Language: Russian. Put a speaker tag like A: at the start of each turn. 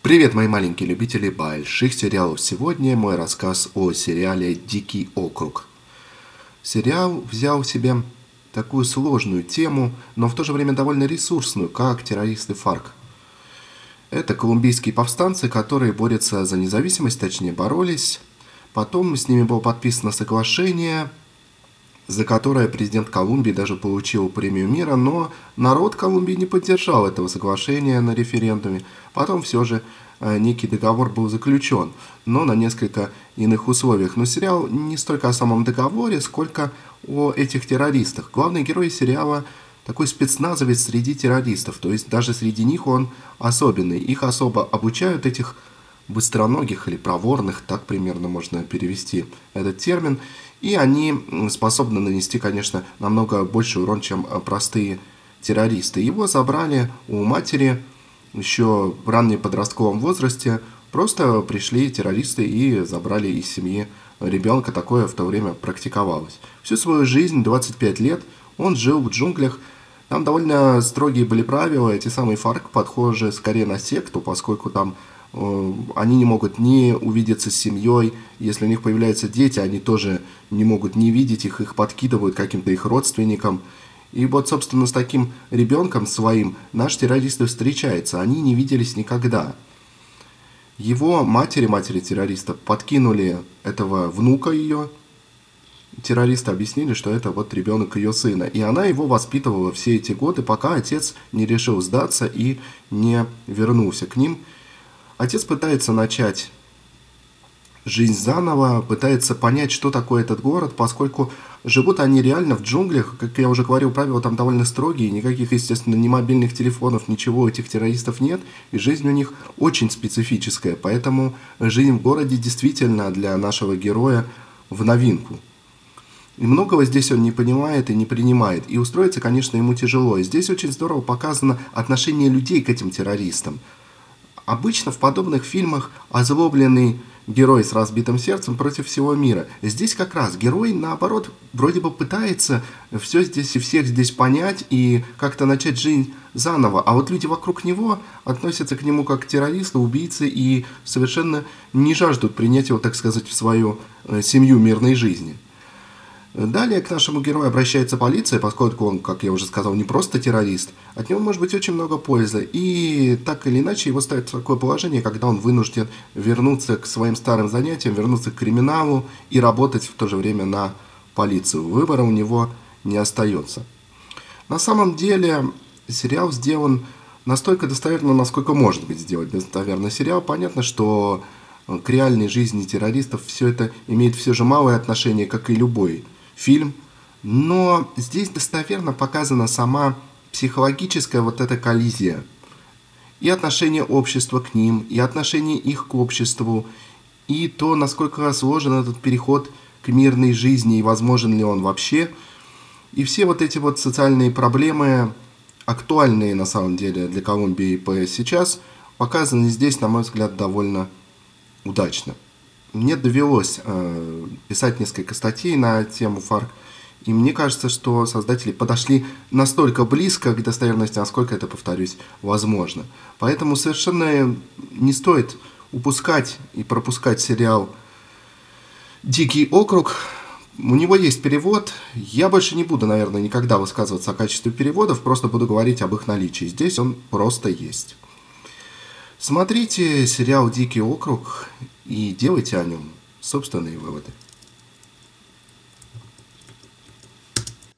A: Привет, мои маленькие любители больших сериалов. Сегодня мой рассказ о сериале «Дикий округ». Сериал взял в себе такую сложную тему, но в то же время довольно ресурсную, как террористы ФАРК. Это колумбийские повстанцы, которые борются за независимость, точнее боролись. Потом с ними было подписано соглашение – за которое президент Колумбии даже получил премию мира, но народ Колумбии не поддержал этого соглашения на референдуме. Потом все же э, некий договор был заключен, но на несколько иных условиях. Но сериал не столько о самом договоре, сколько о этих террористах. Главный герой сериала такой спецназовец среди террористов, то есть даже среди них он особенный. Их особо обучают, этих быстроногих или проворных, так примерно можно перевести этот термин. И они способны нанести, конечно, намного больше урон, чем простые террористы. Его забрали у матери еще в раннем подростковом возрасте. Просто пришли террористы и забрали из семьи ребенка. Такое в то время практиковалось. Всю свою жизнь, 25 лет, он жил в джунглях. Там довольно строгие были правила. Эти самые фарк подхожи скорее на секту, поскольку там они не могут не увидеться с семьей, если у них появляются дети, они тоже не могут не видеть их, их подкидывают каким-то их родственникам. И вот, собственно, с таким ребенком своим наш террорист встречается, они не виделись никогда. Его матери, матери террориста, подкинули этого внука ее, террористы объяснили, что это вот ребенок ее сына. И она его воспитывала все эти годы, пока отец не решил сдаться и не вернулся к ним. Отец пытается начать жизнь заново, пытается понять, что такое этот город, поскольку живут они реально в джунглях, как я уже говорил, правила там довольно строгие, никаких, естественно, ни мобильных телефонов, ничего этих террористов нет, и жизнь у них очень специфическая, поэтому жизнь в городе действительно для нашего героя в новинку. И многого здесь он не понимает и не принимает. И устроиться, конечно, ему тяжело. И здесь очень здорово показано отношение людей к этим террористам. Обычно в подобных фильмах озлобленный герой с разбитым сердцем против всего мира. Здесь как раз герой, наоборот, вроде бы пытается все здесь и всех здесь понять и как-то начать жизнь заново. А вот люди вокруг него относятся к нему как к террористу, убийце и совершенно не жаждут принять его, так сказать, в свою э, семью мирной жизни. Далее к нашему герою обращается полиция, поскольку он, как я уже сказал, не просто террорист. От него может быть очень много пользы. И так или иначе его ставят в такое положение, когда он вынужден вернуться к своим старым занятиям, вернуться к криминалу и работать в то же время на полицию. Выбора у него не остается. На самом деле сериал сделан настолько достоверно, насколько может быть сделать достоверный сериал. Понятно, что к реальной жизни террористов все это имеет все же малое отношение, как и любой фильм, но здесь достоверно показана сама психологическая вот эта коллизия. И отношение общества к ним, и отношение их к обществу, и то, насколько сложен этот переход к мирной жизни, и возможен ли он вообще. И все вот эти вот социальные проблемы, актуальные на самом деле для Колумбии сейчас, показаны здесь, на мой взгляд, довольно удачно мне довелось э, писать несколько статей на тему ФАРК, и мне кажется, что создатели подошли настолько близко к достоверности, насколько это, повторюсь, возможно. Поэтому совершенно не стоит упускать и пропускать сериал «Дикий округ». У него есть перевод. Я больше не буду, наверное, никогда высказываться о качестве переводов, просто буду говорить об их наличии. Здесь он просто есть. Смотрите сериал «Дикий округ» и делайте о нем собственные выводы.